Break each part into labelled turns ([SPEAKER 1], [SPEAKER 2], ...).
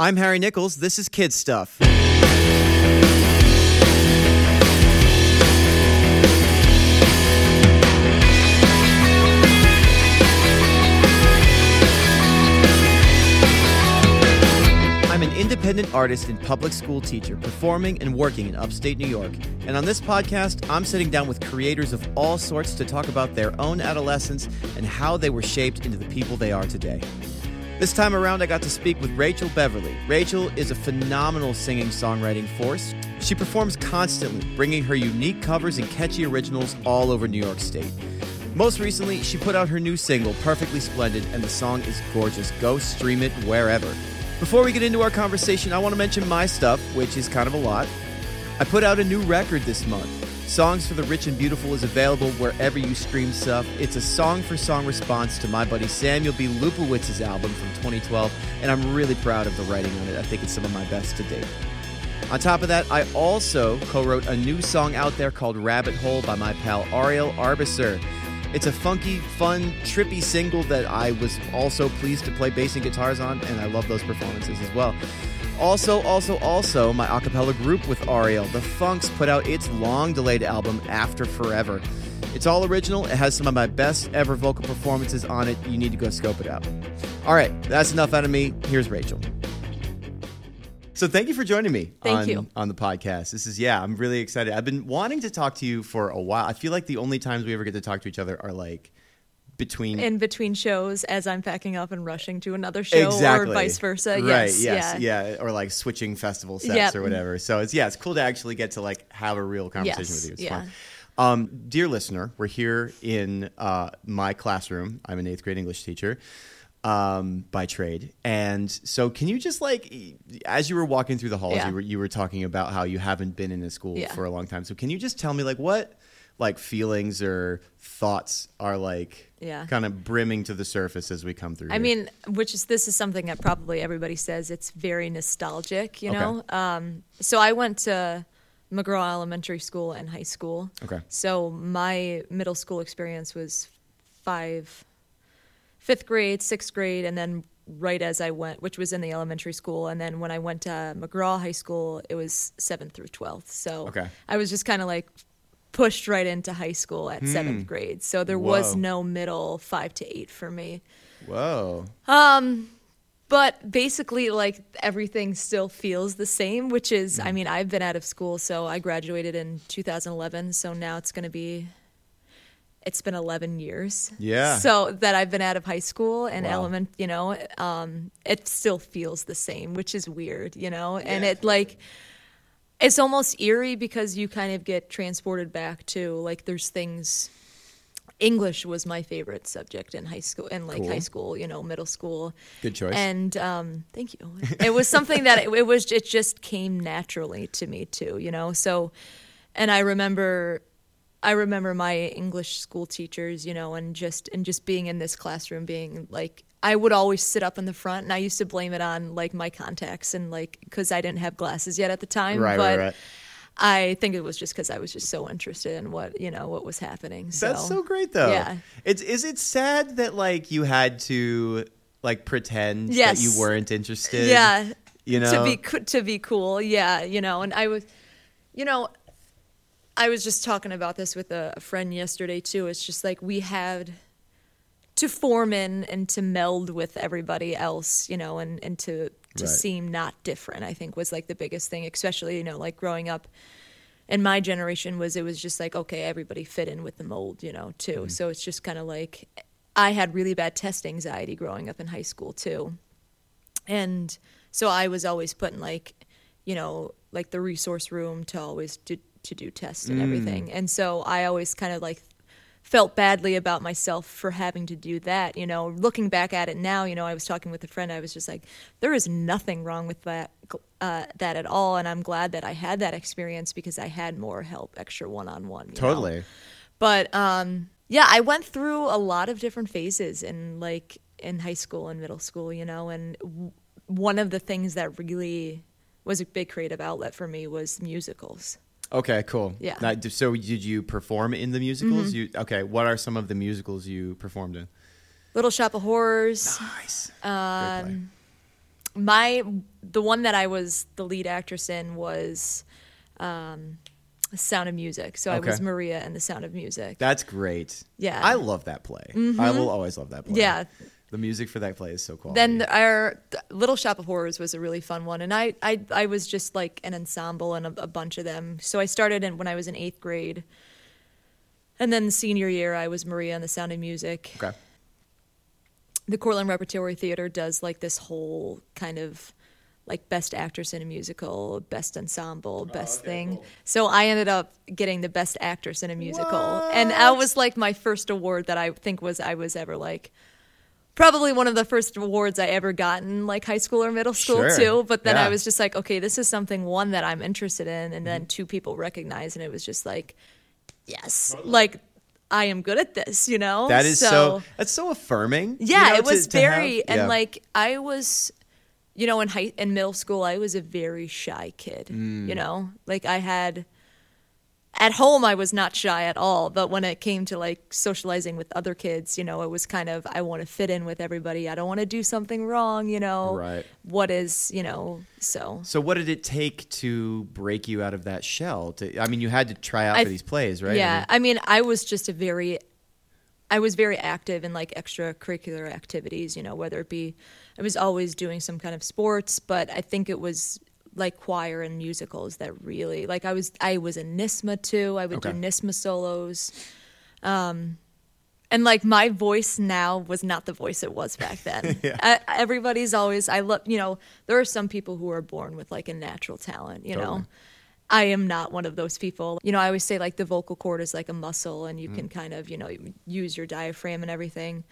[SPEAKER 1] I'm Harry Nichols. This is Kid Stuff. I'm an independent artist and public school teacher performing and working in upstate New York. And on this podcast, I'm sitting down with creators of all sorts to talk about their own adolescence and how they were shaped into the people they are today. This time around, I got to speak with Rachel Beverly. Rachel is a phenomenal singing songwriting force. She performs constantly, bringing her unique covers and catchy originals all over New York State. Most recently, she put out her new single, Perfectly Splendid, and the song is gorgeous. Go stream it wherever. Before we get into our conversation, I want to mention my stuff, which is kind of a lot. I put out a new record this month. Songs for the Rich and Beautiful is available wherever you stream stuff. It's a song for song response to my buddy Samuel B. Lupowitz's album from 2012, and I'm really proud of the writing on it. I think it's some of my best to date. On top of that, I also co wrote a new song out there called Rabbit Hole by my pal Ariel Arbisser. It's a funky, fun, trippy single that I was also pleased to play bass and guitars on, and I love those performances as well. Also, also, also, my a cappella group with Ariel, The Funks, put out its long delayed album, After Forever. It's all original, it has some of my best ever vocal performances on it. You need to go scope it out. All right, that's enough out of me. Here's Rachel. So thank you for joining me
[SPEAKER 2] Thank
[SPEAKER 1] on,
[SPEAKER 2] you.
[SPEAKER 1] on the podcast. This is yeah, I'm really excited. I've been wanting to talk to you for a while. I feel like the only times we ever get to talk to each other are like between
[SPEAKER 2] in between shows as I'm packing up and rushing to another show
[SPEAKER 1] exactly
[SPEAKER 2] or vice versa.
[SPEAKER 1] Right?
[SPEAKER 2] Yes,
[SPEAKER 1] Yes.
[SPEAKER 2] yeah.
[SPEAKER 1] Yeah. Or like switching festival sets
[SPEAKER 2] Yep.
[SPEAKER 1] or whatever. So it's yeah, it's cool to actually get to like have a real conversation
[SPEAKER 2] Yes,
[SPEAKER 1] with you. It's
[SPEAKER 2] yeah.
[SPEAKER 1] fun. Um, dear listener, we're here in uh, my classroom. I'm an eighth grade English teacher um, by trade, and so can you just like, as you were walking through the halls,
[SPEAKER 2] Yeah.
[SPEAKER 1] you were you were talking about how you haven't been in a school
[SPEAKER 2] Yeah.
[SPEAKER 1] for a long time. So can you just tell me like what like feelings or thoughts are like
[SPEAKER 2] Yeah.
[SPEAKER 1] kind of brimming to the surface as we come through?
[SPEAKER 2] I
[SPEAKER 1] here?
[SPEAKER 2] mean, which is this is something that probably everybody says it's very nostalgic, you
[SPEAKER 1] Okay.
[SPEAKER 2] know. Um, so I went to McGraw Elementary School and high school.
[SPEAKER 1] Okay.
[SPEAKER 2] So my middle school experience was five, fifth grade, sixth grade, and then right as I went, which was in the elementary school, and then when I went to McGraw High School, it was seventh through twelfth. So
[SPEAKER 1] Okay.
[SPEAKER 2] I was just kind of like pushed right into high school at seventh grade. So there was
[SPEAKER 1] Hmm.
[SPEAKER 2] No middle five to eight for me.
[SPEAKER 1] Whoa.
[SPEAKER 2] Um, But basically, like everything still feels the same, which is,
[SPEAKER 1] Mm.
[SPEAKER 2] I mean, I've been out of school, so I graduated in 2011, so now it's going to be, it's been 11 years.
[SPEAKER 1] Yeah.
[SPEAKER 2] So that I've been out of high school and
[SPEAKER 1] Wow.
[SPEAKER 2] element, you know, um, it still feels the same, which is weird, you know, and
[SPEAKER 1] Yeah.
[SPEAKER 2] it like, it's almost eerie because you kind of get transported back to like there's things English was my favorite subject in high school, and like
[SPEAKER 1] Cool.
[SPEAKER 2] high school, you know, middle school.
[SPEAKER 1] Good choice.
[SPEAKER 2] And um, thank you. It was something that it, it was. It just came naturally to me too, you know. So, and I remember, I remember my English school teachers, you know, and just and just being in this classroom, being like, I would always sit up in the front, and I used to blame it on like my contacts and like because I didn't have glasses yet at the time.
[SPEAKER 1] Right, right,
[SPEAKER 2] but
[SPEAKER 1] right.
[SPEAKER 2] I think it was just because I was just so interested in what you know what was happening. So
[SPEAKER 1] That's so great though.
[SPEAKER 2] Yeah.
[SPEAKER 1] It's is it sad that like you had to like pretend that you weren't interested?
[SPEAKER 2] Yeah.
[SPEAKER 1] You know.
[SPEAKER 2] to be co- to be cool. Yeah, you know, and I was, you know, I was just talking about this with a friend yesterday too. It's just like we had to form in and to meld with everybody else, you know, and and to to
[SPEAKER 1] Right.
[SPEAKER 2] seem not different. I think was like the biggest thing, especially you know, like growing up. In my generation, was it was just like okay, everybody fit in with the mold, you know, too.
[SPEAKER 1] Mm-hmm.
[SPEAKER 2] So it's just kind of like I had really bad test anxiety growing up in high school too and so I was always put in like, you know, like the resource room to always do to do tests and everything. And so I always kind of like felt badly about myself for having to do that. You know, looking back at it now, you know, I was talking with a friend. I was just like, there is nothing wrong with that uh, that at all, and I'm glad that I had that experience because I had more help, extra one on one.
[SPEAKER 1] totally.
[SPEAKER 2] But um, yeah, I went through a lot of different phases in like in high school and middle school, you know, and w- one of the things that really was a big creative outlet for me was musicals.
[SPEAKER 1] Okay, cool.
[SPEAKER 2] Yeah. Mm-hmm.
[SPEAKER 1] Now, so did you perform in the musicals? You okay? What are some of the musicals you performed in?
[SPEAKER 2] Little Shop of Horrors,
[SPEAKER 1] Nice.
[SPEAKER 2] um, my the one that I was the lead actress in was um, Sound of Music. So I was Maria in The Sound of Music.
[SPEAKER 1] That's great.
[SPEAKER 2] Yeah. Mm-hmm.
[SPEAKER 1] I love that play. I will always love that play.
[SPEAKER 2] Yeah.
[SPEAKER 1] The music for that play is so quality.
[SPEAKER 2] then our Little Shop of Horrors was a really fun one, and I I, I was just like an ensemble and a, a bunch of them. So I started in when I was in eighth grade, and then senior year I was Maria in The Sound of Music.
[SPEAKER 1] okay.
[SPEAKER 2] the Cortland Repertory Theater does like this whole kind of like best actress in a musical, best ensemble, oh, best thing. So I ended up getting the best actress in a musical. And that was like my first award that I think was I was ever like probably one of the first awards I ever got in like high school or middle school
[SPEAKER 1] Sure.
[SPEAKER 2] too. But then
[SPEAKER 1] Yeah.
[SPEAKER 2] I was just like, okay, this is something one that I'm interested in and then two people recognize and it was just like, yes. Like I am good at this, you know?
[SPEAKER 1] That is so, that's so affirming. you
[SPEAKER 2] yeah,
[SPEAKER 1] know,
[SPEAKER 2] it was
[SPEAKER 1] to- to have-
[SPEAKER 2] very and
[SPEAKER 1] yeah.
[SPEAKER 2] like I was you know in high in middle school I was a very shy kid,
[SPEAKER 1] Mm.
[SPEAKER 2] you know? Like I had at home I was not shy at all, but when it came to like socializing with other kids, you know, it was kind of I want to fit in with everybody. I don't want to do something wrong, you know.
[SPEAKER 1] Right.
[SPEAKER 2] What is, you know, so
[SPEAKER 1] So what did it take to break you out of that shell? To, I mean, you had to try out
[SPEAKER 2] I-
[SPEAKER 1] for these plays, right?
[SPEAKER 2] Yeah,
[SPEAKER 1] I mean,
[SPEAKER 2] I mean, I was just a very, I was very active in like extracurricular activities. You know, whether it be, I was always doing some kind of sports, but I think it was like choir and musicals that really like I was I was in NYSSMA too. I would
[SPEAKER 1] Okay.
[SPEAKER 2] do NYSSMA solos. Um, and like my voice now was not the voice it was back then. I, everybody's always I love you know there are some people who are born with like a natural talent. You
[SPEAKER 1] Totally.
[SPEAKER 2] know, I am not one of those people. You know, I always say like the vocal cord is like a muscle, and you can kind of you know use your diaphragm and everything.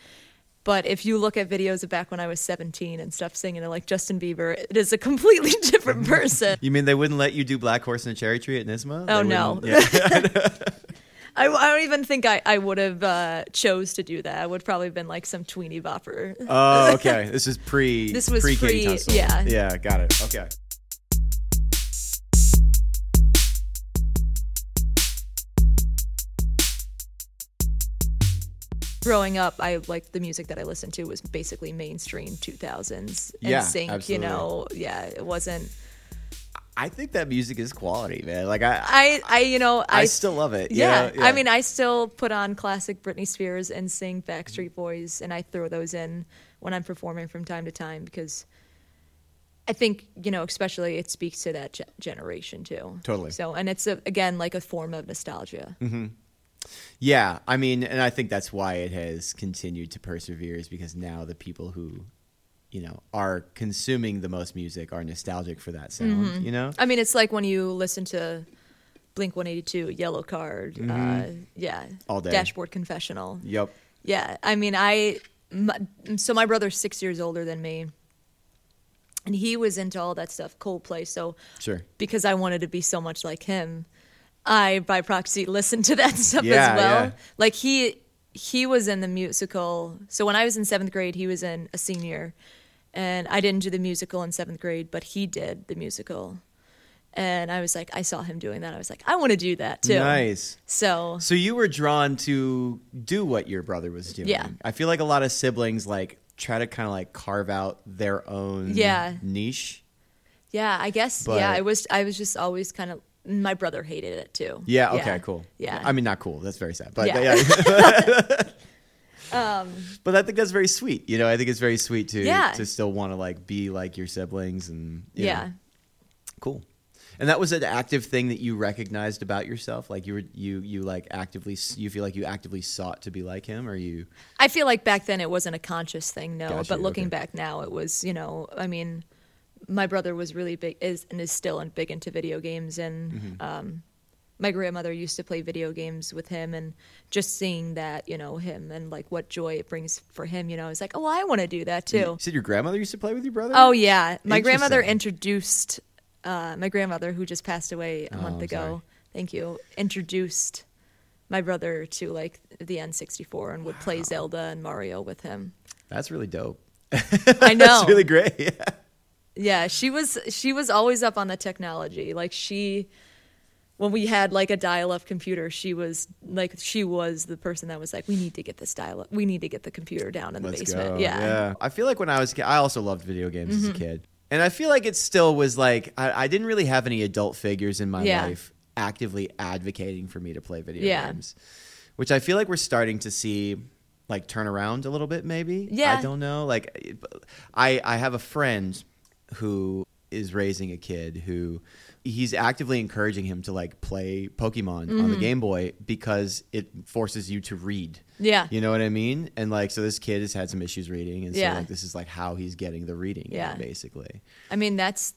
[SPEAKER 2] But if you look at videos of back when I was 17 and stuff singing to like Justin Bieber, it is a completely different person.
[SPEAKER 1] you mean they wouldn't let you do Black Horse and a Cherry Tree at NYSSMA?
[SPEAKER 2] Oh,
[SPEAKER 1] They
[SPEAKER 2] no.
[SPEAKER 1] Yeah.
[SPEAKER 2] I, I don't even think I, I would have uh, chose to do that. I would probably have been like some tweeny bopper.
[SPEAKER 1] oh, okay. This is pre.
[SPEAKER 2] This was
[SPEAKER 1] pre
[SPEAKER 2] pre- yeah.
[SPEAKER 1] Yeah, got it. Okay.
[SPEAKER 2] Growing up, I like the music that I listened to was basically mainstream 2000s.
[SPEAKER 1] Yeah,
[SPEAKER 2] sync, you know, yeah, it wasn't.
[SPEAKER 1] I think that music is quality, man. Like I,
[SPEAKER 2] I, I, you know,
[SPEAKER 1] I,
[SPEAKER 2] I,
[SPEAKER 1] still love it.
[SPEAKER 2] yeah,
[SPEAKER 1] Yeah,
[SPEAKER 2] I mean, I still put on classic Britney Spears and sing Backstreet Boys, and I throw those in when I'm performing from time to time because I think you know, especially it speaks to that ge- generation too.
[SPEAKER 1] Totally.
[SPEAKER 2] So, and it's a, again like a form of nostalgia. Mm-hmm.
[SPEAKER 1] Yeah, I mean, and I think that's why it has continued to persevere is because now the people who, you know, are consuming the most music are nostalgic for that sound.
[SPEAKER 2] Mm-hmm.
[SPEAKER 1] You know,
[SPEAKER 2] I mean, it's like when you listen to Blink 182, Yellowcard, uh, yeah,
[SPEAKER 1] Mm-hmm. All day.
[SPEAKER 2] Dashboard Confessional.
[SPEAKER 1] yep.
[SPEAKER 2] Yeah, I mean, I my, so my brother's six years older than me, and he was into all that stuff, Coldplay. So
[SPEAKER 1] Sure.
[SPEAKER 2] because I wanted to be so much like him, I by proxy listened to that stuff
[SPEAKER 1] Yeah,
[SPEAKER 2] as well.
[SPEAKER 1] yeah.
[SPEAKER 2] Like he he was in the musical. So when I was in seventh grade, he was in a senior, and I didn't do the musical in seventh grade, but he did the musical. And I was like, I saw him doing that. I was like, I want to do that too.
[SPEAKER 1] Nice.
[SPEAKER 2] So
[SPEAKER 1] So you were drawn to do what your brother was doing.
[SPEAKER 2] Yeah.
[SPEAKER 1] I feel like a lot of siblings like try to kind of like carve out their own
[SPEAKER 2] Yeah.
[SPEAKER 1] niche.
[SPEAKER 2] Yeah, I guess.
[SPEAKER 1] But-
[SPEAKER 2] yeah, I was. I was just always kind of. My brother hated it too.
[SPEAKER 1] Yeah. Okay. Cool.
[SPEAKER 2] Yeah.
[SPEAKER 1] I mean, not cool. That's very sad. But
[SPEAKER 2] Yeah.
[SPEAKER 1] yeah. Um, but I think that's very sweet. You know, I think it's very sweet to
[SPEAKER 2] Yeah.
[SPEAKER 1] to still want to like be like your siblings and you
[SPEAKER 2] yeah.
[SPEAKER 1] know. cool. And that was an active thing that you recognized about yourself. Like you were you you like actively you feel like you actively sought to be like him, or you
[SPEAKER 2] I feel like back then it wasn't a conscious thing, no.
[SPEAKER 1] Gotcha,
[SPEAKER 2] but looking
[SPEAKER 1] okay.
[SPEAKER 2] back now, it was. You know, I mean, my brother was really big, is and is still in- big into video games, and
[SPEAKER 1] Mm-hmm.
[SPEAKER 2] um, my grandmother used to play video games with him, and just seeing that, you know, him and like what joy it brings for him, you know, it's like, oh, I want to do that too.
[SPEAKER 1] you said your grandmother used to play with your brother.
[SPEAKER 2] Oh yeah, my grandmother introduced uh, my grandmother who just passed away a
[SPEAKER 1] Oh,
[SPEAKER 2] month
[SPEAKER 1] I'm
[SPEAKER 2] ago.
[SPEAKER 1] sorry.
[SPEAKER 2] Thank you. Introduced my brother to like the N64 and would play Zelda and Mario with him.
[SPEAKER 1] that's really dope.
[SPEAKER 2] I know.
[SPEAKER 1] That's really great. Yeah.
[SPEAKER 2] Yeah, she was she was always up on the technology. Like she when we had like a dial-up computer, she was like she was the person that was like we need to get this dial-up. We need to get the computer down in the
[SPEAKER 1] Let's
[SPEAKER 2] basement.
[SPEAKER 1] go.
[SPEAKER 2] Yeah. Mm-hmm.
[SPEAKER 1] I feel like when I was a kid, I also loved video games as a kid. And I feel like it still was like I, I didn't really have any adult figures in my
[SPEAKER 2] Yeah.
[SPEAKER 1] life actively advocating for me to play video
[SPEAKER 2] Yeah.
[SPEAKER 1] games, which I feel like we're starting to see like turn around a little bit. Maybe
[SPEAKER 2] Yeah.
[SPEAKER 1] I don't know. Like I I have a friend who is raising a kid who he's actively encouraging him to like play Pokemon on
[SPEAKER 2] Mm-hmm.
[SPEAKER 1] the Game Boy because it forces you to read.
[SPEAKER 2] Yeah.
[SPEAKER 1] You know what I mean? And like, so this kid has had some issues reading, and so
[SPEAKER 2] Yeah.
[SPEAKER 1] like, this is like how he's getting the reading,
[SPEAKER 2] Yeah.
[SPEAKER 1] basically,
[SPEAKER 2] I mean, that's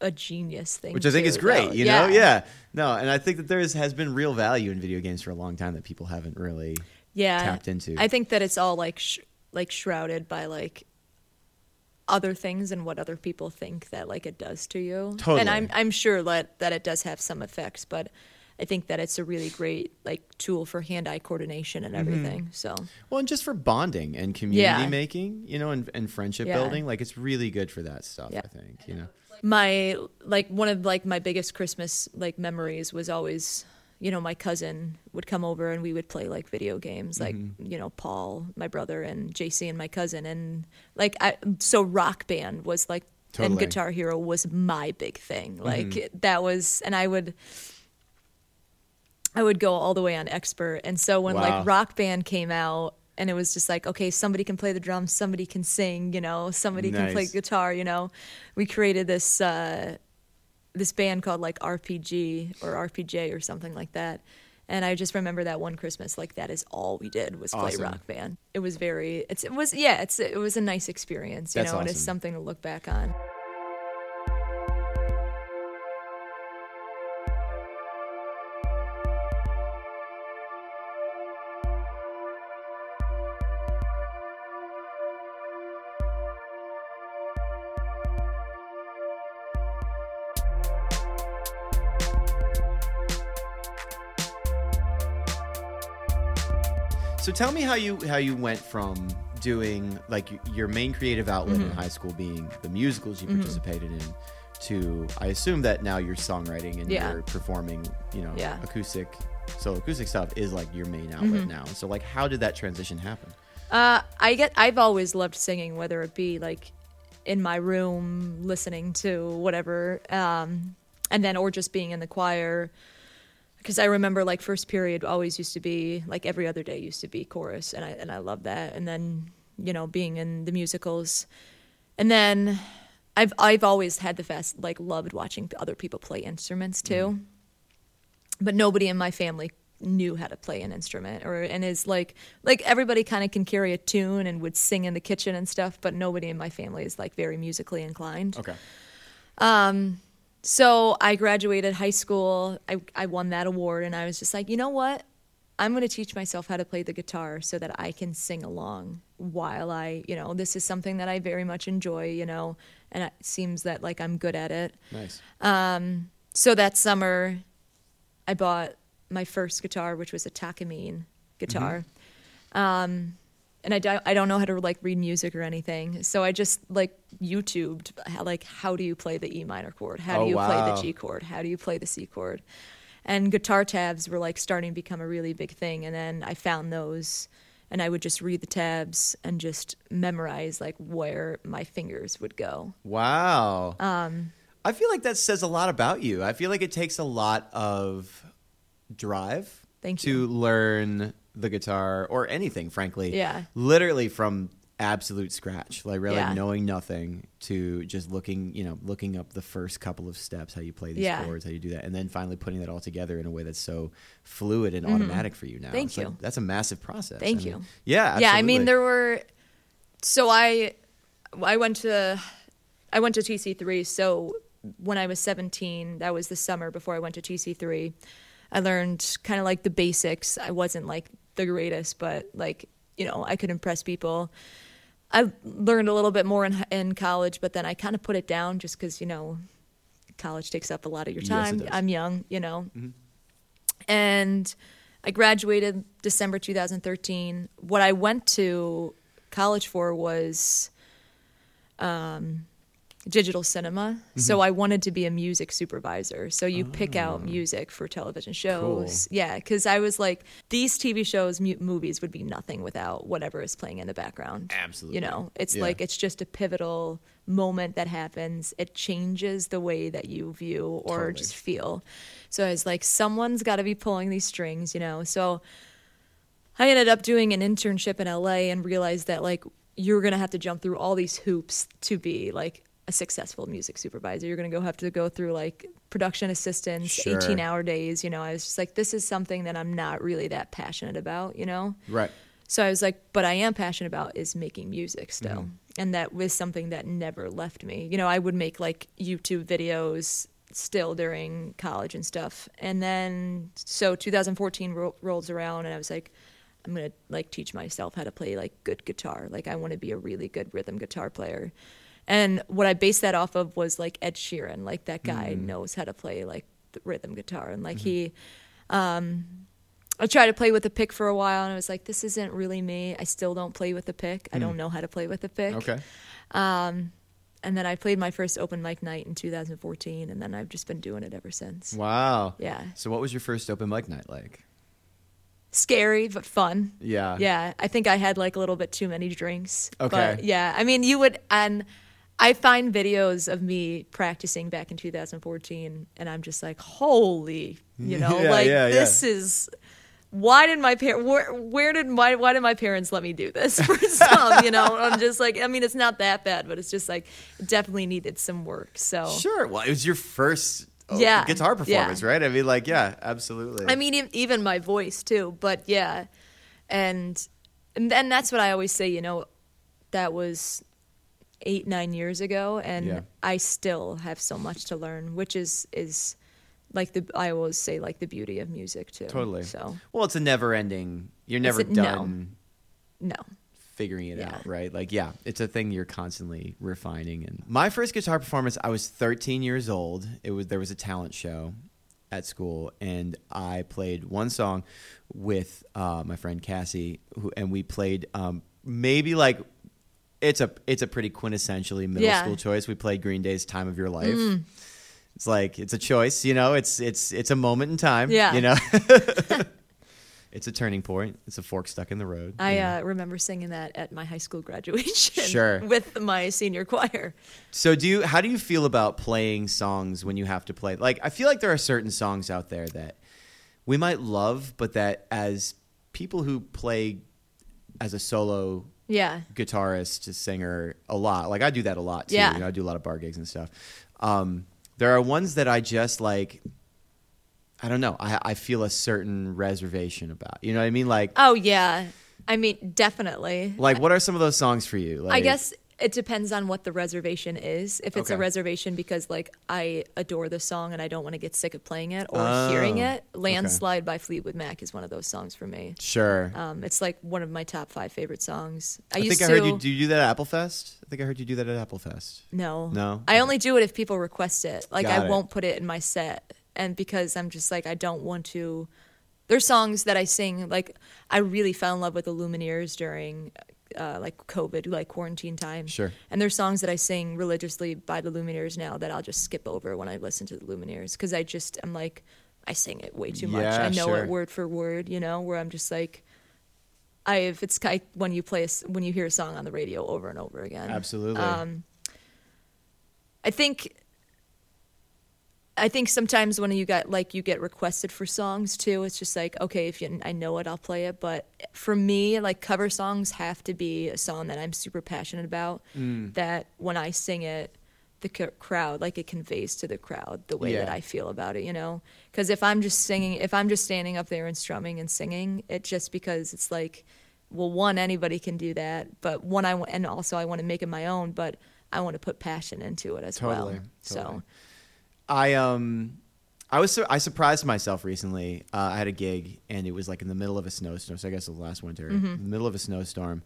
[SPEAKER 2] a genius thing.
[SPEAKER 1] which I think
[SPEAKER 2] too,
[SPEAKER 1] is great.
[SPEAKER 2] though.
[SPEAKER 1] You know, yeah, no, and I think that there is, has been real value in video games for a long time that people haven't really.
[SPEAKER 2] yeah
[SPEAKER 1] tapped into.
[SPEAKER 2] I think that it's all like sh- like shrouded by like other things and what other people think that like it does to you.
[SPEAKER 1] Totally.
[SPEAKER 2] And I'm I'm sure that that it does have some effects, but I think that it's a really great like tool for hand-eye coordination
[SPEAKER 1] Mm-hmm.
[SPEAKER 2] and everything. So
[SPEAKER 1] Well, and just for bonding and community
[SPEAKER 2] Yeah.
[SPEAKER 1] making, you know, and, and friendship
[SPEAKER 2] Yeah.
[SPEAKER 1] building, like it's really good for that stuff.
[SPEAKER 2] Yeah.
[SPEAKER 1] I think, you know.
[SPEAKER 2] my like one of like my biggest Christmas like memories was always you know my cousin would come over and we would play like video games like
[SPEAKER 1] Mm-hmm.
[SPEAKER 2] you know Paul my brother and JC and my cousin and like I so rock band was like and
[SPEAKER 1] Totally. Mm-hmm.
[SPEAKER 2] Guitar Hero was my big thing like that was and I would I would go all the way on expert and so when
[SPEAKER 1] Wow.
[SPEAKER 2] like rock band came out and it was just like okay somebody can play the drums somebody can sing you know somebody can play guitar you know we created this uh this band called like RPG or RPJ or something like that. And I just remember that one Christmas, like that is all we did was play
[SPEAKER 1] Awesome.
[SPEAKER 2] rock band. It was very, it's, it was, yeah, it's, it was a nice experience, you
[SPEAKER 1] That's
[SPEAKER 2] know, and it's something to look back on.
[SPEAKER 1] So tell me how you how you went from doing like your main creative outlet
[SPEAKER 2] Mm-hmm.
[SPEAKER 1] in high school being the musicals you participated in to I assume that now your songwriting and
[SPEAKER 2] Yeah.
[SPEAKER 1] your performing, you know,
[SPEAKER 2] Yeah. Mm-hmm.
[SPEAKER 1] acoustic so acoustic stuff is like your main outlet now. So like how did that transition happen?
[SPEAKER 2] Uh, I get, I've always loved singing, whether it be like in my room listening to whatever, um, and then, or just being in the choir. Because I remember like first period always used to be like every other day used to be chorus, and I and I love that. And then you know being in the musicals, and then I've I've always had the fast like loved watching other people play instruments too, mm-hmm. but nobody in my family knew how to play an instrument or and is like like everybody kind of can carry a tune and would sing in the kitchen and stuff, but nobody in my family is like very musically inclined.
[SPEAKER 1] Okay.
[SPEAKER 2] Um, So I graduated high school. I, I won that award, and I was just like, you know what? I'm going to teach myself how to play the guitar so that I can sing along while I, you know, this is something that I very much enjoy, you know, and it seems that like I'm good at it.
[SPEAKER 1] Nice.
[SPEAKER 2] So that summer, I bought my first guitar, which was a Takamine guitar. Um, and I, I don't know how to like read music or anything, so I just like YouTubed how, like how do you play the E minor chord? How do
[SPEAKER 1] Oh,
[SPEAKER 2] you play the G chord? How do you play the C chord? And guitar tabs were like starting to become a really big thing, and then I found those, and I would just read the tabs and just memorize like where my fingers would go.
[SPEAKER 1] Wow. Um, I feel like that says a lot about you. I feel like it takes a lot of drive to learn the guitar or anything, frankly.
[SPEAKER 2] Yeah.
[SPEAKER 1] Literally from absolute scratch, like really
[SPEAKER 2] Yeah.
[SPEAKER 1] knowing nothing to just looking, you know, looking up the first couple of steps, how you play these
[SPEAKER 2] Yeah.
[SPEAKER 1] chords, how you do that, and then finally putting that all together in a way that's so fluid and automatic for you now.
[SPEAKER 2] Mm-hmm. Thank
[SPEAKER 1] It's like-
[SPEAKER 2] you.
[SPEAKER 1] that's a massive process.
[SPEAKER 2] Thank
[SPEAKER 1] I mean,
[SPEAKER 2] you.
[SPEAKER 1] yeah.
[SPEAKER 2] Yeah, I mean there were so I I went to I went to TC3 so when I was 17 that was the summer before I went to TC3 I learned kind of like the basics I wasn't like the greatest but like you know I could impress people I learned a little bit more in in college but then I kind of put it down just cuz you know college takes up a lot of your
[SPEAKER 1] Yes,
[SPEAKER 2] time
[SPEAKER 1] does.
[SPEAKER 2] I'm young you know and I graduated December 2013. What I went to college for was um, digital cinema. So
[SPEAKER 1] Mm-hmm.
[SPEAKER 2] I wanted to be a music supervisor. So you pick
[SPEAKER 1] Oh.
[SPEAKER 2] out music for television shows. Yeah, because I was like, these TV shows, mu- movies would be nothing without whatever is playing in the background.
[SPEAKER 1] Absolutely.
[SPEAKER 2] You know, it's
[SPEAKER 1] Yeah.
[SPEAKER 2] like it's just a pivotal moment that happens. It changes the way that you view or
[SPEAKER 1] Totally.
[SPEAKER 2] just feel. So I was like, someone's got to be pulling these strings, you know. So I ended up doing an internship in LA and realized that like you're gonna have to jump through all these hoops to be like a successful music supervisor. You're gonna go have to go through like production assistants,
[SPEAKER 1] Sure.
[SPEAKER 2] 18 hour days. You know, I was just like, this is something that I'm not really that passionate about. You know.
[SPEAKER 1] Right.
[SPEAKER 2] So I was like, but I am passionate about is making music still.
[SPEAKER 1] Mm-hmm.
[SPEAKER 2] And that was something that never left me. You know, I would make like YouTube videos still during college and stuff. And then so 2014 ro- rolls around and I was like I'm going to like teach myself how to play like good guitar. Like I want to be a really good rhythm guitar player. And what I based that off of was like Ed Sheeran. Like that guy knows how to play like the rhythm guitar and like he um, I tried to play with the pick for a while, and I was like, "This isn't really me. I still don't play with the pick. I don't know how to play with the pick."
[SPEAKER 1] Okay.
[SPEAKER 2] Um, And then I played my first open mic night in 2014, and then I've just been doing it ever since.
[SPEAKER 1] Wow.
[SPEAKER 2] Yeah,
[SPEAKER 1] So what was your first open mic night like?
[SPEAKER 2] scary but fun.
[SPEAKER 1] Yeah.
[SPEAKER 2] Yeah, I think I had like a little bit too many drinks.
[SPEAKER 1] Okay.
[SPEAKER 2] But yeah, I mean, you would, and I find videos of me practicing back in 2014, and I'm just like, holy, you know,
[SPEAKER 1] Yeah,
[SPEAKER 2] like
[SPEAKER 1] yeah,
[SPEAKER 2] this is. Why did my parents? Where, where did why why did my parents let me do this for some? You know, I'm just like, I mean, it's not that bad, but it's just like definitely needed some work. So
[SPEAKER 1] Sure. Well, it was your first oh,
[SPEAKER 2] Yeah.
[SPEAKER 1] guitar performance,
[SPEAKER 2] Yeah.
[SPEAKER 1] right? I mean, like, yeah, absolutely.
[SPEAKER 2] I mean, even my voice too. But yeah, and and then that's what I always say. You know, that was eight nine years ago, and
[SPEAKER 1] Yeah.
[SPEAKER 2] I still have so much to learn, which is is like the I always say like the beauty of music too.
[SPEAKER 1] Totally.
[SPEAKER 2] So
[SPEAKER 1] well, it's a never-ending. You're never
[SPEAKER 2] a- no.
[SPEAKER 1] done
[SPEAKER 2] no.
[SPEAKER 1] figuring it
[SPEAKER 2] Yeah.
[SPEAKER 1] out, right? Like, yeah, it's a thing you're constantly refining. And my first guitar performance, I was 13 years old. It was there was a talent show at school, and I played one song with uh, my friend Cassie, who, and we played um, maybe like. It's a it's a pretty quintessentially middle
[SPEAKER 2] Yeah.
[SPEAKER 1] school choice. We played Green Day's "Time of Your Life." It's like it's a choice, you know. It's it's it's a moment in time,
[SPEAKER 2] Yeah.
[SPEAKER 1] You know, it's a turning point. It's a fork stuck in the road.
[SPEAKER 2] I uh, remember singing that at my high school graduation.
[SPEAKER 1] Sure.
[SPEAKER 2] With my senior choir.
[SPEAKER 1] So do you how do you feel about playing songs when you have to play? Like I feel like there are certain songs out there that we might love, but that as people who play as a solo
[SPEAKER 2] Yeah.
[SPEAKER 1] guitarist, singer a lot. Like I do that a lot too.
[SPEAKER 2] Yeah.
[SPEAKER 1] You know, I do a lot of bar gigs and stuff. Um, there are ones that I just like I don't know. I I feel a certain reservation about. You know what I mean? Like
[SPEAKER 2] Oh yeah. I mean, definitely.
[SPEAKER 1] like what are some of those songs for you? Like
[SPEAKER 2] I guess it depends on what the reservation is. If it's
[SPEAKER 1] Okay.
[SPEAKER 2] a reservation because like I adore the song and I don't want to get sick of playing it or
[SPEAKER 1] Oh,
[SPEAKER 2] hearing it, "Landslide" by Fleetwood Mac is one of those songs for me.
[SPEAKER 1] Sure.
[SPEAKER 2] Um, it's like one of my top five favorite songs. I,
[SPEAKER 1] I,
[SPEAKER 2] used
[SPEAKER 1] think I heard
[SPEAKER 2] to
[SPEAKER 1] you do you do that at Applefest? I think I heard you do that at Applefest.
[SPEAKER 2] no,
[SPEAKER 1] No?
[SPEAKER 2] I only do it if people request it. Like
[SPEAKER 1] Got
[SPEAKER 2] I
[SPEAKER 1] it.
[SPEAKER 2] won't put it in my set, and because I'm just like I don't want to. There's songs that I sing like I really fell in love with the Lumineers during. Uh, like COVID, like quarantine time.
[SPEAKER 1] Sure.
[SPEAKER 2] And there's songs that I sing religiously by the Lumineers now that I'll just skip over when I listen to the Lumineers because I just I'm like I sing it way too much.
[SPEAKER 1] Yeah,
[SPEAKER 2] I know
[SPEAKER 1] sure.
[SPEAKER 2] it word for word, you know, where I'm just like I if it's kind when you play a when you hear a song on the radio over and over again.
[SPEAKER 1] Absolutely.
[SPEAKER 2] Um, I think I think sometimes when you get like you get requested for songs too, it's just like okay, if you, I know it, I'll play it. But for me, like cover songs have to be a song that I'm super passionate about.
[SPEAKER 1] Mm.
[SPEAKER 2] That when I sing it, the c- crowd like it conveys to the crowd the way that I feel about it. You know, because if I'm just singing, if I'm just standing up there and strumming and singing, it just because it's like, well, one anybody can do that, but one I and also I want to make it my own, but I want to put passion into it as
[SPEAKER 1] Totally,
[SPEAKER 2] well.
[SPEAKER 1] totally.
[SPEAKER 2] So
[SPEAKER 1] I um I was I surprised myself recently. Uh, I had a gig and it was like in the middle of a snowstorm. So I guess it was last winter.
[SPEAKER 2] Mm-hmm.
[SPEAKER 1] In the middle of a snowstorm.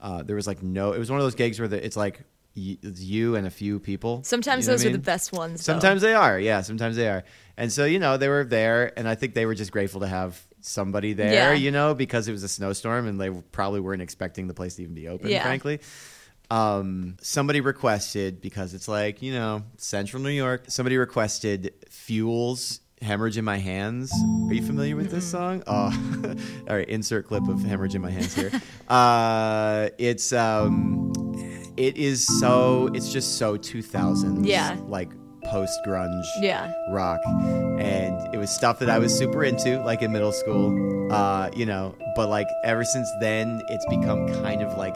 [SPEAKER 1] Uh, there was like no. It was one of those gigs where the, it's like y- it's you and a few people.
[SPEAKER 2] sometimes
[SPEAKER 1] You know
[SPEAKER 2] those are the best ones. though.
[SPEAKER 1] Sometimes they are. Yeah, sometimes they are. And so you know they were there, and I think they were just grateful to have somebody there.
[SPEAKER 2] Yeah.
[SPEAKER 1] You know, because it was a snowstorm and they probably weren't expecting the place to even be open.
[SPEAKER 2] Yeah.
[SPEAKER 1] Frankly. Um, somebody requested because it's like you know Central New York. Somebody requested Fuels. Hemorrhage in my hands. Are you familiar with this song? Oh, all right. Insert clip of hemorrhage in my hands here. Uh, it's um, it is so. It's just so 2000s.
[SPEAKER 2] Yeah.
[SPEAKER 1] Like post grunge
[SPEAKER 2] Yeah.
[SPEAKER 1] rock and it was stuff that i was super into like in middle school uh you know but like ever since then it's become kind of like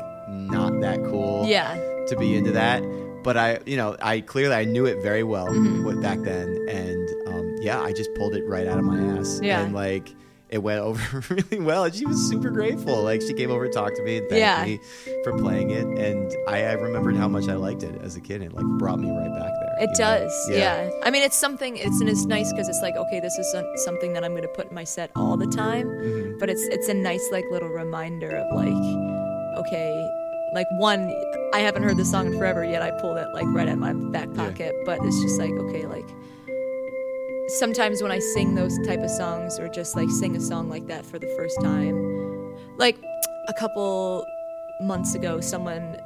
[SPEAKER 1] not that cool
[SPEAKER 2] Yeah.
[SPEAKER 1] to be into that but i you know i clearly i knew it very well
[SPEAKER 2] Mm-hmm.
[SPEAKER 1] back then and um yeah i just pulled it right out of my ass
[SPEAKER 2] Yeah.
[SPEAKER 1] and like it went over really well and she was super grateful like she came over and talked to me and thanked
[SPEAKER 2] Yeah.
[SPEAKER 1] me for playing it and I, I remembered how much i liked it as a kid and it like brought me right back there
[SPEAKER 2] It does, yeah. I mean, it's something. It's and it's nice because it's like, okay, this is some- something that I'm going to put in my set all the time.
[SPEAKER 1] Mm-hmm.
[SPEAKER 2] But it's it's a nice like little reminder of like, okay, like one, I haven't heard the song in forever yet. I pulled it like right out of my back
[SPEAKER 1] Yeah.
[SPEAKER 2] pocket, but it's just like, okay, like sometimes when I sing those type of songs or just like sing a song like that for the first time, like a couple months ago, someone.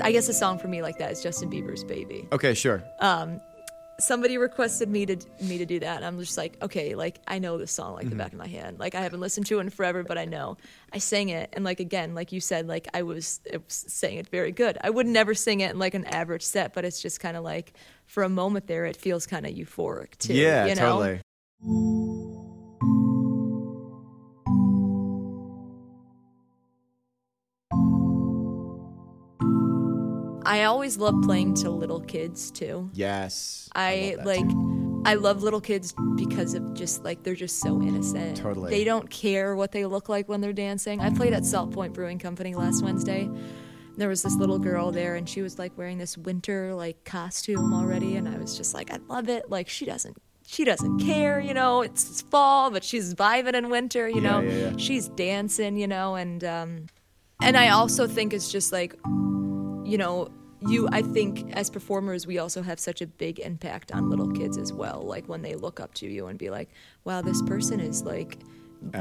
[SPEAKER 2] I guess a song for me like that is Justin Bieber's "Baby."
[SPEAKER 1] okay sure um,
[SPEAKER 2] somebody requested me to me to do that. And i'm just like okay like i know this song like
[SPEAKER 1] Mm-hmm.
[SPEAKER 2] the back of my hand. Like i haven't listened to it in forever but i know. I sang it and like again like you said like i was, it was saying it very good. I would never sing it in like an average set but it's just kind of like for a moment there it feels kind of euphoric too
[SPEAKER 1] Yeah,
[SPEAKER 2] you know?
[SPEAKER 1] totally.
[SPEAKER 2] I always love playing to little kids too
[SPEAKER 1] Yes.
[SPEAKER 2] I,
[SPEAKER 1] that
[SPEAKER 2] like
[SPEAKER 1] too.
[SPEAKER 2] I love little kids because of just like they're just so innocent.
[SPEAKER 1] Totally.
[SPEAKER 2] They don't care what they look like when they're dancing. I played at Salt Point Brewing Company last Wednesday. There was this little girl there and she was like wearing this winter like costume already and I was just like I love it. Like she doesn't she doesn't care, you know, it's, it's fall, but she's vibing in winter, you
[SPEAKER 1] Yeah,
[SPEAKER 2] know.
[SPEAKER 1] yeah, yeah.
[SPEAKER 2] She's dancing, you know, and um and I also think it's just like you know, you I think as performers we also have such a big impact on little kids as well. Like when they look up to you and be like, "Wow, this person is like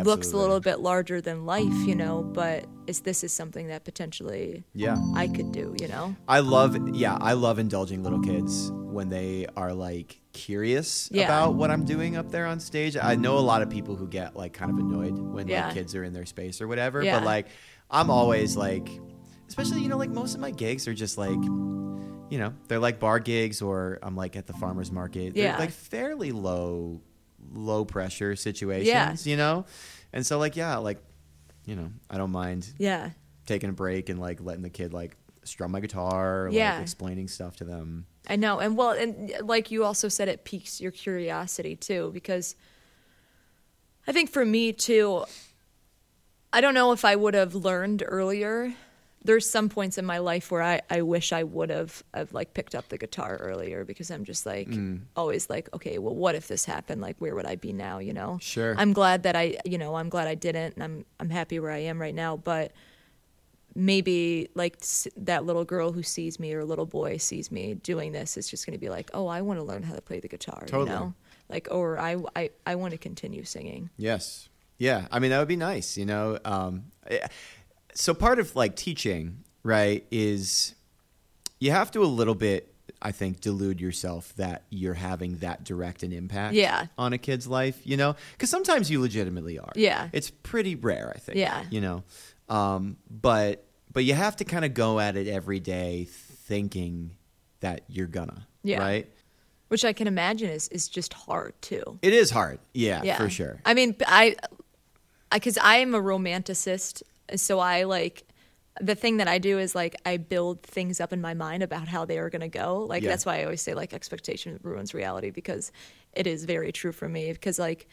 [SPEAKER 2] looks a little bit larger than life, you know, but is this is something that potentially
[SPEAKER 1] Yeah.
[SPEAKER 2] I could do, you know?"
[SPEAKER 1] I love yeah, I love indulging little kids when they are like curious
[SPEAKER 2] Yeah.
[SPEAKER 1] about what I'm doing up there on stage. I know a lot of people who get like kind of annoyed when
[SPEAKER 2] Yeah.
[SPEAKER 1] like kids are in their space or whatever,
[SPEAKER 2] Yeah.
[SPEAKER 1] but like I'm always like especially you know like most of my gigs are just like you know, they're like bar gigs or I'm like at the farmers market. They're
[SPEAKER 2] Yeah.
[SPEAKER 1] like fairly low low pressure situations, you know? And so like yeah, like you know, I don't mind
[SPEAKER 2] Yeah.
[SPEAKER 1] taking a break and like letting the kid like strum my guitar,
[SPEAKER 2] Yeah.
[SPEAKER 1] like explaining stuff to them.
[SPEAKER 2] I know. And well, and like you also said, it piques your curiosity too, because I think for me too, I don't know if I would have learned earlier. There's some points in my life where I, I wish I would have, have like picked up the guitar earlier because I'm just like
[SPEAKER 1] Mm.
[SPEAKER 2] always like, okay, well, what if this happened? Like, where would I be now? You know?
[SPEAKER 1] Sure.
[SPEAKER 2] I'm glad that I, you know, I'm glad I didn't, and I'm I'm happy where I am right now. But maybe like that little girl who sees me or little boy sees me doing this is just going to be like, oh, I want to learn how to play the guitar.
[SPEAKER 1] Totally.
[SPEAKER 2] You know, like, or I I, I want to continue singing.
[SPEAKER 1] Yes. Yeah. I mean, that would be nice, you know? Um, eh, so part of like teaching, right, is you have to a little bit, I think, delude yourself that you're having that direct an impact
[SPEAKER 2] Yeah.
[SPEAKER 1] on a kid's life, you know? Because sometimes you legitimately are.
[SPEAKER 2] Yeah.
[SPEAKER 1] It's pretty rare, I think.
[SPEAKER 2] Yeah.
[SPEAKER 1] You know? Um, but but you have to kind of go at it every day thinking that you're gonna.
[SPEAKER 2] Yeah.
[SPEAKER 1] Right?
[SPEAKER 2] Which I can imagine is, is just hard too.
[SPEAKER 1] It is hard. Yeah,
[SPEAKER 2] Yeah,
[SPEAKER 1] for sure.
[SPEAKER 2] I mean, I, because I am a romanticist, so I like the thing that I do is like I build things up in my mind about how they are going to go. Like
[SPEAKER 1] Yeah.
[SPEAKER 2] that's why I always say like expectation ruins reality because it is very true for me. Because like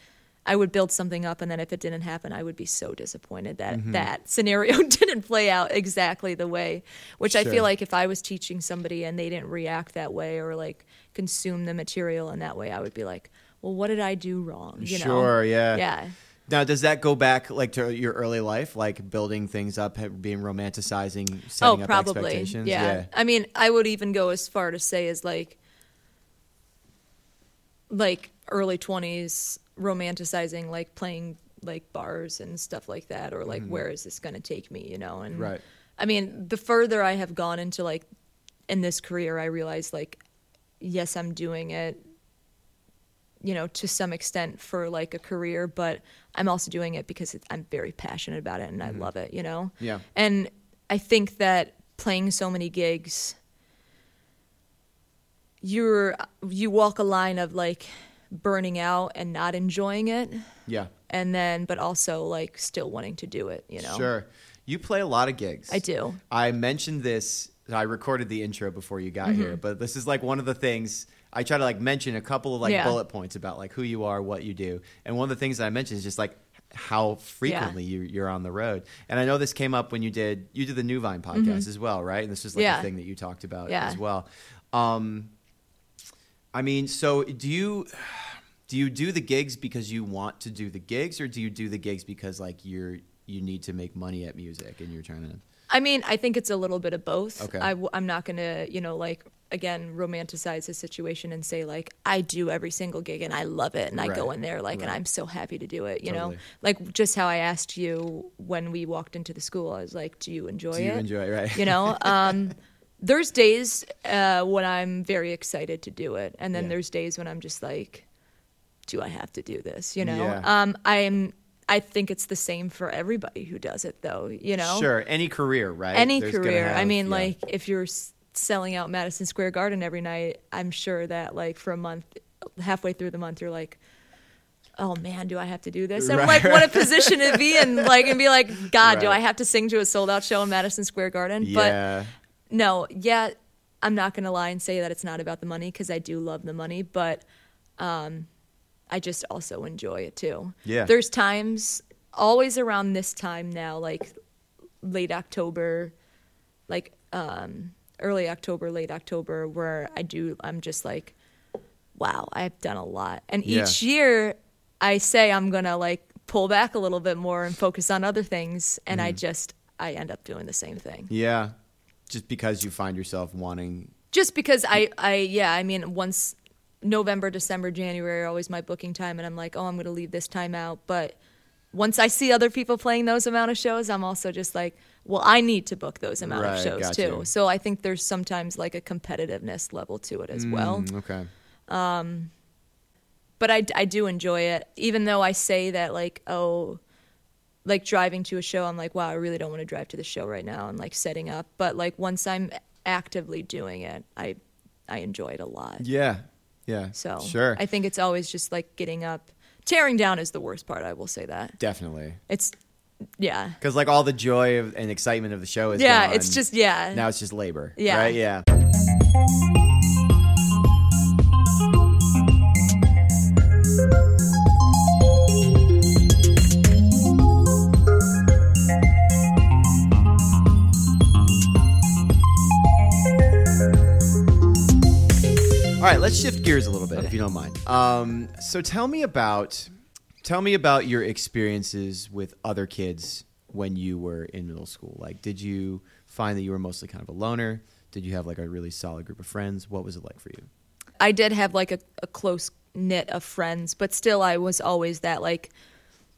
[SPEAKER 2] I would build something up, and then if it didn't happen, I would be so disappointed that
[SPEAKER 1] Mm-hmm.
[SPEAKER 2] that scenario didn't play out exactly the way. Which I feel like if I was teaching somebody and they didn't react that way or like consume the material in that way, I would be like, well, what did I do wrong? You know?
[SPEAKER 1] Sure, yeah.
[SPEAKER 2] Yeah.
[SPEAKER 1] Now, does that go back like to your early life, like building things up, being romanticizing,
[SPEAKER 2] Oh,
[SPEAKER 1] setting up
[SPEAKER 2] probably.
[SPEAKER 1] expectations?
[SPEAKER 2] Yeah. I mean, I would even go as far to say as like, like early twenties, romanticizing like playing like bars and stuff like that, or like where is this going to take me? You know, and
[SPEAKER 1] Mm-hmm. Right.
[SPEAKER 2] I mean, the further I have gone into like in this career, I realize like, yes, I'm doing it, you know, to some extent for like a career, but I'm also doing it because I'm very passionate about it and I love it, you know?
[SPEAKER 1] Yeah.
[SPEAKER 2] And I think that playing so many gigs, you're, you walk a line of like burning out and not enjoying it.
[SPEAKER 1] Yeah.
[SPEAKER 2] And then, but also like still wanting to do it, you know?
[SPEAKER 1] Sure. You play a lot of gigs.
[SPEAKER 2] I do.
[SPEAKER 1] I mentioned this. I recorded the intro before you got
[SPEAKER 2] Mm-hmm.
[SPEAKER 1] here, but this is like one of the things I try to like mention a couple of like
[SPEAKER 2] Yeah.
[SPEAKER 1] bullet points about like who you are, what you do, and one of the things that I mentioned is just like how frequently you, you're on the road. And I know this came up when you did you did the New Vine podcast as well, right? And this was like
[SPEAKER 2] Mm-hmm. Yeah.
[SPEAKER 1] a thing that you talked about
[SPEAKER 2] Yeah.
[SPEAKER 1] as well. Um, I mean, so do you do you do the gigs because you want to do the gigs, or do you do the gigs because like you're you need to make money at music and you're trying to
[SPEAKER 2] I mean, I think it's a little bit of both.
[SPEAKER 1] Okay.
[SPEAKER 2] I, am not going to, you know, like, again, romanticize the situation and say, like, I do every single gig and I love it and I go in there, like, and I'm so happy to do it, you
[SPEAKER 1] Totally.
[SPEAKER 2] know? Like, just how I asked you when we walked into the school, I was like, do you enjoy
[SPEAKER 1] do you
[SPEAKER 2] it?
[SPEAKER 1] enjoy it, right?
[SPEAKER 2] you know um, there's days uh, when i'm very excited to do it and then
[SPEAKER 1] Yeah.
[SPEAKER 2] there's days when i'm just like do i have to do this you know
[SPEAKER 1] Yeah.
[SPEAKER 2] um, i'm i think it's the same for everybody who does it though you know
[SPEAKER 1] Sure, any career, right?
[SPEAKER 2] any
[SPEAKER 1] There's
[SPEAKER 2] career i mean
[SPEAKER 1] yeah.
[SPEAKER 2] like if you're selling out madison square garden every night i'm sure that like for a month halfway through the month you're like oh man do i have to do this and
[SPEAKER 1] Right.
[SPEAKER 2] like what a position to be in like and be like god do i have to sing to a sold out show in madison square garden but no, yeah, I'm not gonna lie and say that it's not about the money because I do love the money, but um, I just also enjoy it too.
[SPEAKER 1] Yeah.
[SPEAKER 2] There's times always around this time now, like late October, like um, early October, late October, where I do. I'm just like, wow, I've done a lot, and
[SPEAKER 1] Yeah.
[SPEAKER 2] each year I say I'm gonna like pull back a little bit more and focus on other things, and
[SPEAKER 1] Mm-hmm.
[SPEAKER 2] I just I end up doing the same thing.
[SPEAKER 1] yeah. Just because you find yourself wanting,
[SPEAKER 2] just because I, I yeah i mean once november december january are always my booking time and i'm like oh i'm going to leave this time out but once i see other people playing those amount of shows i'm also just like well i need to book those amount
[SPEAKER 1] Right,
[SPEAKER 2] of shows too. So i think there's sometimes like a competitiveness level to it as well.
[SPEAKER 1] Mm, okay,
[SPEAKER 2] but I, I do enjoy it. Even though i say that like oh like driving to a show i'm like wow i really don't want to drive to the show right now and like setting up. But like once i'm actively doing it i i enjoy it a lot.
[SPEAKER 1] Yeah, yeah.
[SPEAKER 2] so
[SPEAKER 1] sure,
[SPEAKER 2] i think it's always just like getting up tearing down is the worst part i will say that
[SPEAKER 1] definitely.
[SPEAKER 2] it's yeah
[SPEAKER 1] Because like all the joy of, and excitement of the show is
[SPEAKER 2] yeah
[SPEAKER 1] gone.
[SPEAKER 2] it's just yeah
[SPEAKER 1] now it's just labor.
[SPEAKER 2] Yeah.
[SPEAKER 1] right. Yeah. Right, let's shift gears a little bit, if you don't mind. Um, so tell me about tell me about your experiences with other kids when you were in middle school. Like, did you find that you were mostly kind of a loner? Did you have like a really solid group of friends? What was it like for you?
[SPEAKER 2] I did have like a, a close knit of friends, but still I was always that like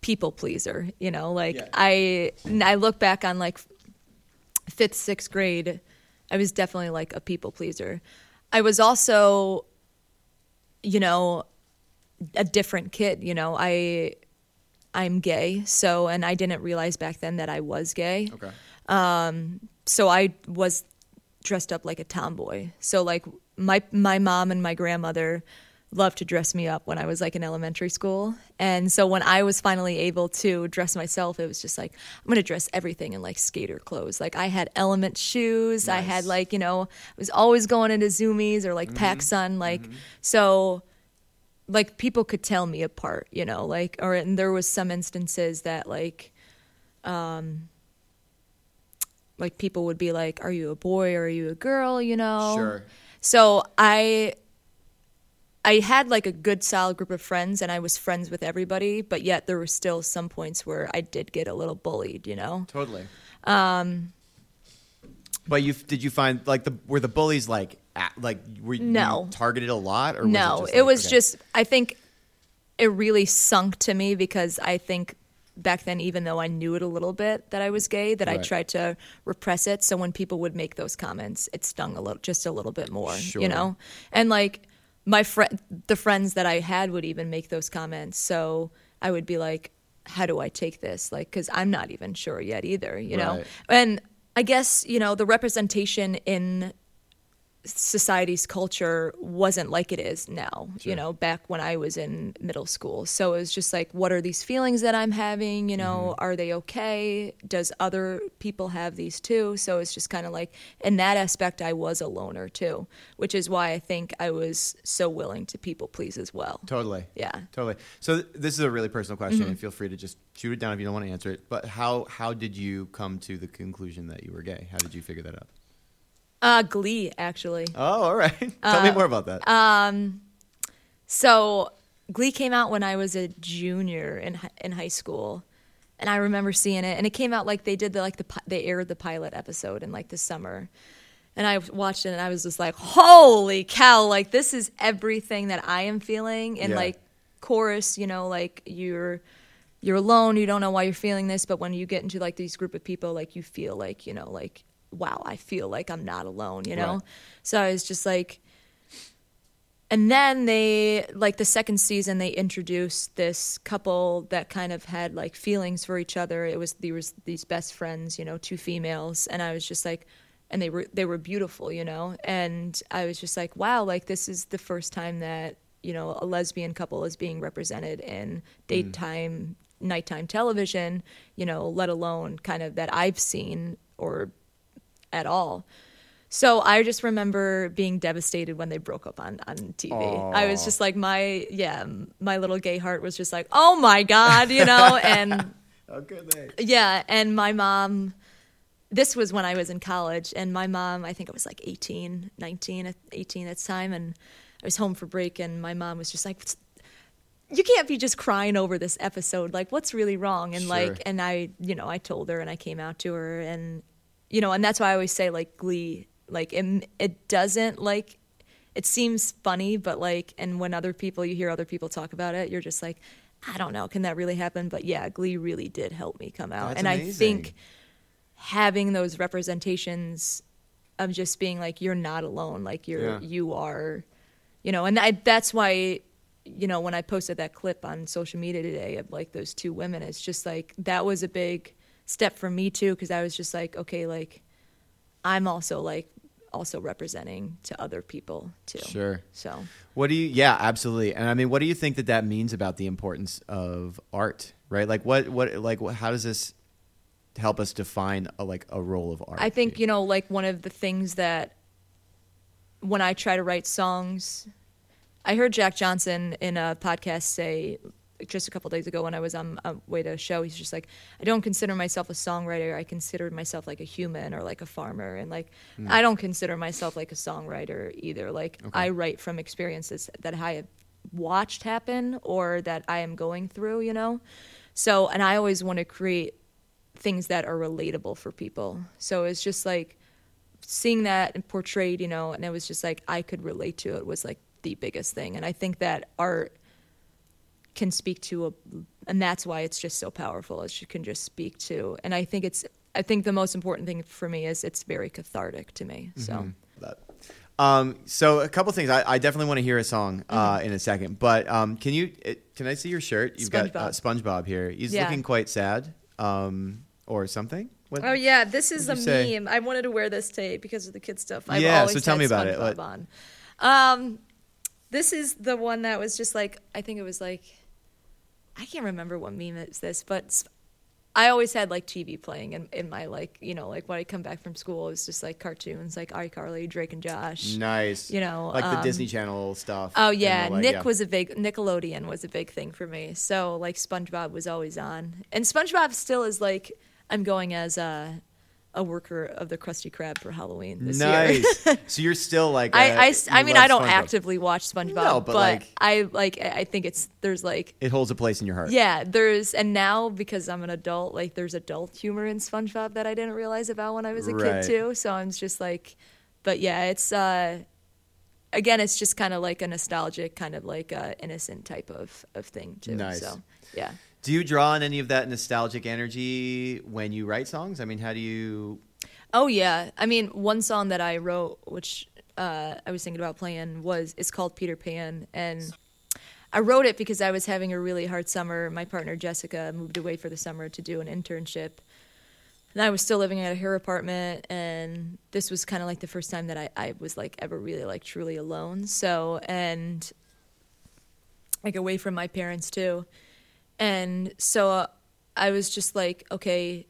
[SPEAKER 2] people pleaser, you know, like
[SPEAKER 1] Yeah.
[SPEAKER 2] I I look back on like fifth, sixth grade, I was definitely like a people pleaser. I was also, you know, a different kid, you know, I I'm gay, so and I didn't realize back then that I was gay
[SPEAKER 1] Okay.
[SPEAKER 2] Um, so I was dressed up like a tomboy. So like my my mom and my grandmother loved to dress me up when I was like in elementary school. And so when I was finally able to dress myself, it was just like I'm going to dress everything in like skater clothes. Like I had element shoes, I had like, you know, I was always going into Zumiez or like PacSun like so like people could tell me apart, you know, like or and there was some instances that like um, like people would be like, "Are you a boy or are you a girl?" You know.
[SPEAKER 1] Sure.
[SPEAKER 2] So I I had like a good solid group of friends and I was friends with everybody, but yet there were still some points where I did get a little bullied, you know.
[SPEAKER 1] Totally. Um. But you did you find like the were the bullies like at, like were you,
[SPEAKER 2] No.
[SPEAKER 1] you targeted a lot or was
[SPEAKER 2] no,
[SPEAKER 1] it, just
[SPEAKER 2] it
[SPEAKER 1] like-
[SPEAKER 2] was
[SPEAKER 1] okay.
[SPEAKER 2] just I think it really sunk to me because I think back then, even though I knew it a little bit that I was gay, that I tried to repress it. So when people would make those comments, it stung a little, just a little bit more,
[SPEAKER 1] Sure.
[SPEAKER 2] you know. And like my friend, the friends that I had would even make those comments. So I would be like, "How do I take this?" Like, because I'm not even sure yet either, you know.
[SPEAKER 1] Right.
[SPEAKER 2] And I guess you know the representation in society's culture wasn't like it is now,
[SPEAKER 1] Sure.
[SPEAKER 2] you know, back when I was in middle school. So it was just like, what are these feelings that I'm having? You know,
[SPEAKER 1] Mm-hmm.
[SPEAKER 2] are they okay? Does other people have these too? So it's just kind of like, in that aspect, I was a loner too, which is why I think I was so willing to people please as well.
[SPEAKER 1] Totally.
[SPEAKER 2] Yeah. Mm-hmm.
[SPEAKER 1] Totally. So th- this is a really personal question, and feel free to just shoot it down if you don't want to answer it. But how how did you come to the conclusion that you were gay? How did you figure that out?
[SPEAKER 2] Uh, Glee, actually.
[SPEAKER 1] Oh, all right. Tell
[SPEAKER 2] Uh,
[SPEAKER 1] me more about that.
[SPEAKER 2] Um, so Glee came out when I was a junior in in high school, and I remember seeing it. And it came out like they did the like the they aired the pilot episode in like the summer, and I watched it and I was just like, holy cow! Like this is everything that I am feeling. And
[SPEAKER 1] Yeah.
[SPEAKER 2] like chorus, you know, like you're you're alone, you don't know why you're feeling this, but when you get into like these group of people, like you feel like you know like wow, I feel like I'm not alone, you know.
[SPEAKER 1] Right.
[SPEAKER 2] So I was just like and then they like the second season they introduced this couple that kind of had like feelings for each other it was there was these best friends you know two females and i was just like and they were they were beautiful you know and i was just like wow like this is the first time that you know a lesbian couple is being represented in mm. daytime nighttime television you know let alone kind of that i've seen or at all so I just remember being devastated when they broke up on, on TV. I was just like, my, yeah, my little gay heart was just like, oh my God, you know? and
[SPEAKER 1] How could they?
[SPEAKER 2] yeah, and my mom, this was when I was in college, and my mom, I think I was like 18, 19, 18 at the time, and I was home for break, and my mom was just like, you can't be just crying over this episode. Like, what's really wrong? And
[SPEAKER 1] Sure.
[SPEAKER 2] like, and I, you know, I told her, and I came out to her, and you know, and that's why I always say like Glee, like it, it doesn't like, it seems funny, but like, and when other people, you hear other people talk about it, you're just like, I don't know, can that really happen? But yeah, Glee really did help me come out,
[SPEAKER 1] That's
[SPEAKER 2] and I think having those representations of just being like you're not alone like you're
[SPEAKER 1] Yeah.
[SPEAKER 2] you are you know and I, that's why you know when i posted that clip on social media today of like those two women it's just like that was a big step for me too because i was just like okay like i'm also like also representing to other people too
[SPEAKER 1] Sure.
[SPEAKER 2] so
[SPEAKER 1] What do you? Yeah, absolutely. And I mean, what do you think that that means about the importance of art? Right? Like, what? What? Like, what, how does this help us define a, like a role of art?
[SPEAKER 2] I think, you know, like one of the things that when I try to write songs, I heard Jack Johnson in a podcast say just a couple days ago when I was on a way to a show, he's just like, I don't consider myself a songwriter. I consider myself like a human or like a farmer. And like, hmm. I don't consider myself like a songwriter either. Like, I write from experiences that I have watched happen or that I am going through, you know? So, and I always want to create things that are relatable for people. So it's just like seeing that and portrayed, you know, and it was just like I could relate to it was like the biggest thing. And I think that art can speak to a and that's why it's just so powerful as you can just speak to and I think it's I think the most important thing for me is it's very cathartic to me. So
[SPEAKER 1] that. Um, so a couple things. I, I definitely want to hear a song uh,
[SPEAKER 2] Mm-hmm.
[SPEAKER 1] in a second, but um, can you? It, can I see your shirt? You've got uh, SpongeBob here. He's
[SPEAKER 2] Yeah.
[SPEAKER 1] looking quite sad, um, or something. What?
[SPEAKER 2] Oh yeah, this is
[SPEAKER 1] What'd say?
[SPEAKER 2] meme. I wanted to wear this today because of the kid stuff. I've
[SPEAKER 1] Yeah,
[SPEAKER 2] always
[SPEAKER 1] so tell
[SPEAKER 2] had
[SPEAKER 1] me about it. What-
[SPEAKER 2] on. Um, this is the one that was just like I think it was like I can't remember what meme is this, but I always had like TV playing in, in my like you know like when I come back from school, it was just like cartoons like iCarly, Drake and Josh.
[SPEAKER 1] Nice.
[SPEAKER 2] You know,
[SPEAKER 1] like the
[SPEAKER 2] um,
[SPEAKER 1] Disney Channel stuff.
[SPEAKER 2] Oh yeah,
[SPEAKER 1] the, like,
[SPEAKER 2] Nick
[SPEAKER 1] yeah.
[SPEAKER 2] was a big Nickelodeon was a big thing for me. So like SpongeBob was always on, and SpongeBob still is like I'm going as a a worker of the Krusty Krab for Halloween this year.
[SPEAKER 1] nice. so you're still like.
[SPEAKER 2] I,
[SPEAKER 1] uh,
[SPEAKER 2] I I
[SPEAKER 1] you
[SPEAKER 2] mean I don't
[SPEAKER 1] SpongeBob.
[SPEAKER 2] actively watch SpongeBob,
[SPEAKER 1] No, but,
[SPEAKER 2] but,
[SPEAKER 1] like-
[SPEAKER 2] I like I think it's there's like
[SPEAKER 1] It holds a place in your heart.
[SPEAKER 2] yeah there's and now because I'm an adult like there's adult humor in SpongeBob that I didn't realize about when I was a
[SPEAKER 1] Right.
[SPEAKER 2] kid too. So I'm just like, but yeah, it's uh again it's just kind of like a nostalgic kind of like uh innocent type of of thing too.
[SPEAKER 1] Nice.
[SPEAKER 2] So yeah.
[SPEAKER 1] Do you draw on any of that nostalgic energy when you write songs? I mean, how do you?
[SPEAKER 2] Oh yeah, I mean, one song that I wrote, which uh, I was thinking about playing, was it's called Peter Pan, and I wrote it because I was having a really hard summer. My partner Jessica moved away for the summer to do an internship, and I was still living at her apartment. And this was kind of like the first time that I, I was like ever really like truly alone. So and like away from my parents too, and so uh, I was just like, okay,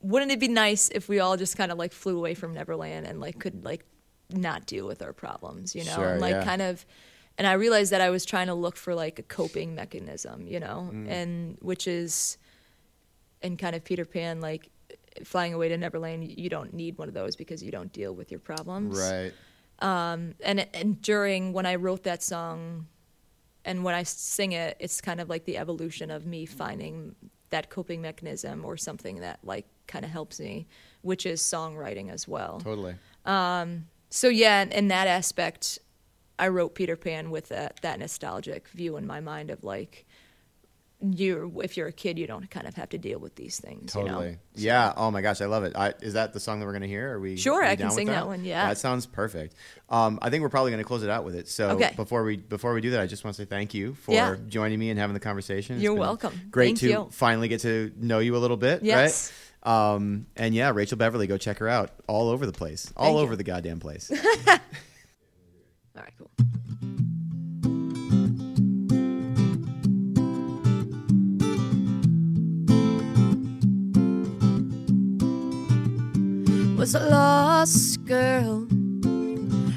[SPEAKER 2] wouldn't it be nice if we all just kind of like flew away from Neverland and like could like not deal with our problems, you know,
[SPEAKER 1] Sure,
[SPEAKER 2] and like
[SPEAKER 1] yeah.
[SPEAKER 2] kind of and I realized that I was trying to look for like a coping mechanism, you know,
[SPEAKER 1] Mm.
[SPEAKER 2] and which is in kind of Peter Pan, like flying away to Neverland, you don't need one of those because you don't deal with your problems.
[SPEAKER 1] Right.
[SPEAKER 2] And and during when I wrote that song, and when I sing it, it's kind of like the evolution of me finding that coping mechanism or something that like kind of helps me, which is songwriting as well.
[SPEAKER 1] Totally.
[SPEAKER 2] Um, so yeah, in- in that aspect, I wrote Peter Pan with that, that nostalgic view in my mind of like, you if you're a kid, you don't kind of have to deal with these things.
[SPEAKER 1] Totally.
[SPEAKER 2] You know?
[SPEAKER 1] Yeah. Oh my gosh, I love it. I, is that the song that we're gonna hear? Are we?
[SPEAKER 2] Sure,
[SPEAKER 1] are we
[SPEAKER 2] I can sing that one, yeah.
[SPEAKER 1] That sounds perfect. Um, I think we're probably gonna close it out with it. So
[SPEAKER 2] Okay.
[SPEAKER 1] before we before we do that, I just want to say thank you for
[SPEAKER 2] Yeah.
[SPEAKER 1] joining me and having the conversation. It's
[SPEAKER 2] You're welcome.
[SPEAKER 1] Great
[SPEAKER 2] Thank
[SPEAKER 1] to
[SPEAKER 2] you.
[SPEAKER 1] finally get to know you a little bit.
[SPEAKER 2] Yes.
[SPEAKER 1] Right. Um, and yeah, Rachel Beverly, go check her out all over the place, all
[SPEAKER 2] Thank you.
[SPEAKER 1] over the goddamn place.
[SPEAKER 2] All right, cool. Was a lost girl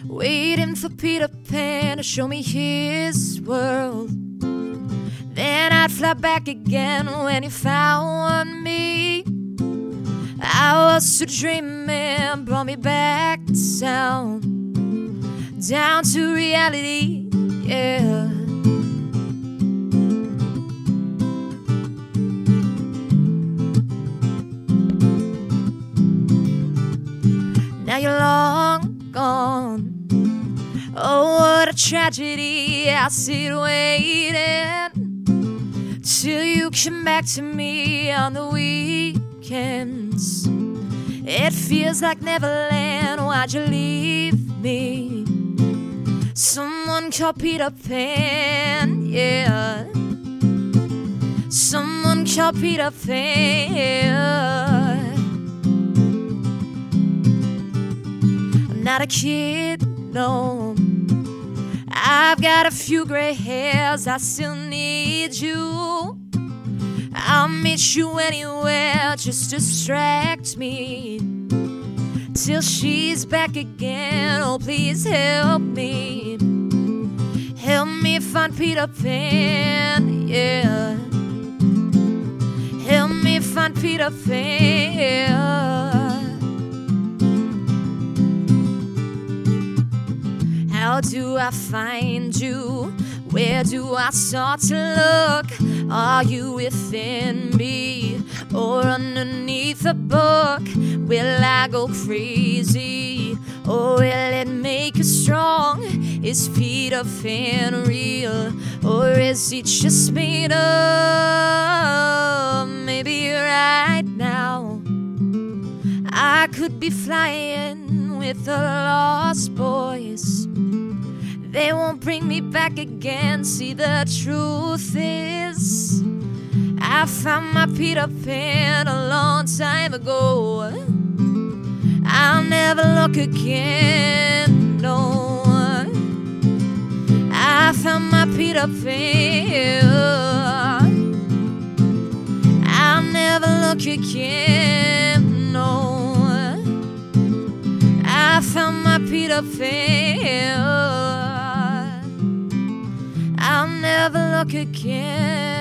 [SPEAKER 2] waiting for Peter Pan to show me his world. Then I'd fly back again when he found me. I was a dreaming, brought me back down, down to reality, yeah. Tragedy! I sit waiting till you come back to me on the weekends. It feels like Neverland. Why'd you leave me? Someone called Peter Pan, yeah. Someone called Peter Pan. I'm not a kid, no. I've got a few gray hairs, I still need you. I'll meet you anywhere, just distract me. Till she's back again, oh please help me. Help me find Peter Pan, yeah. Help me find Peter Pan. How do I find you? Where do I start to look? Are you within me or underneath the book? Will I go crazy or will it make us strong? Is Peter Pan real or is he just made up? Maybe right now I could be flying with the lost boys. They won't bring me back again. See, the truth is, I found my Peter Pan a long time ago. I'll never look again. No, I found my Peter Pan. I'll never look again. No. I found my Peter Pan. I'll never look again.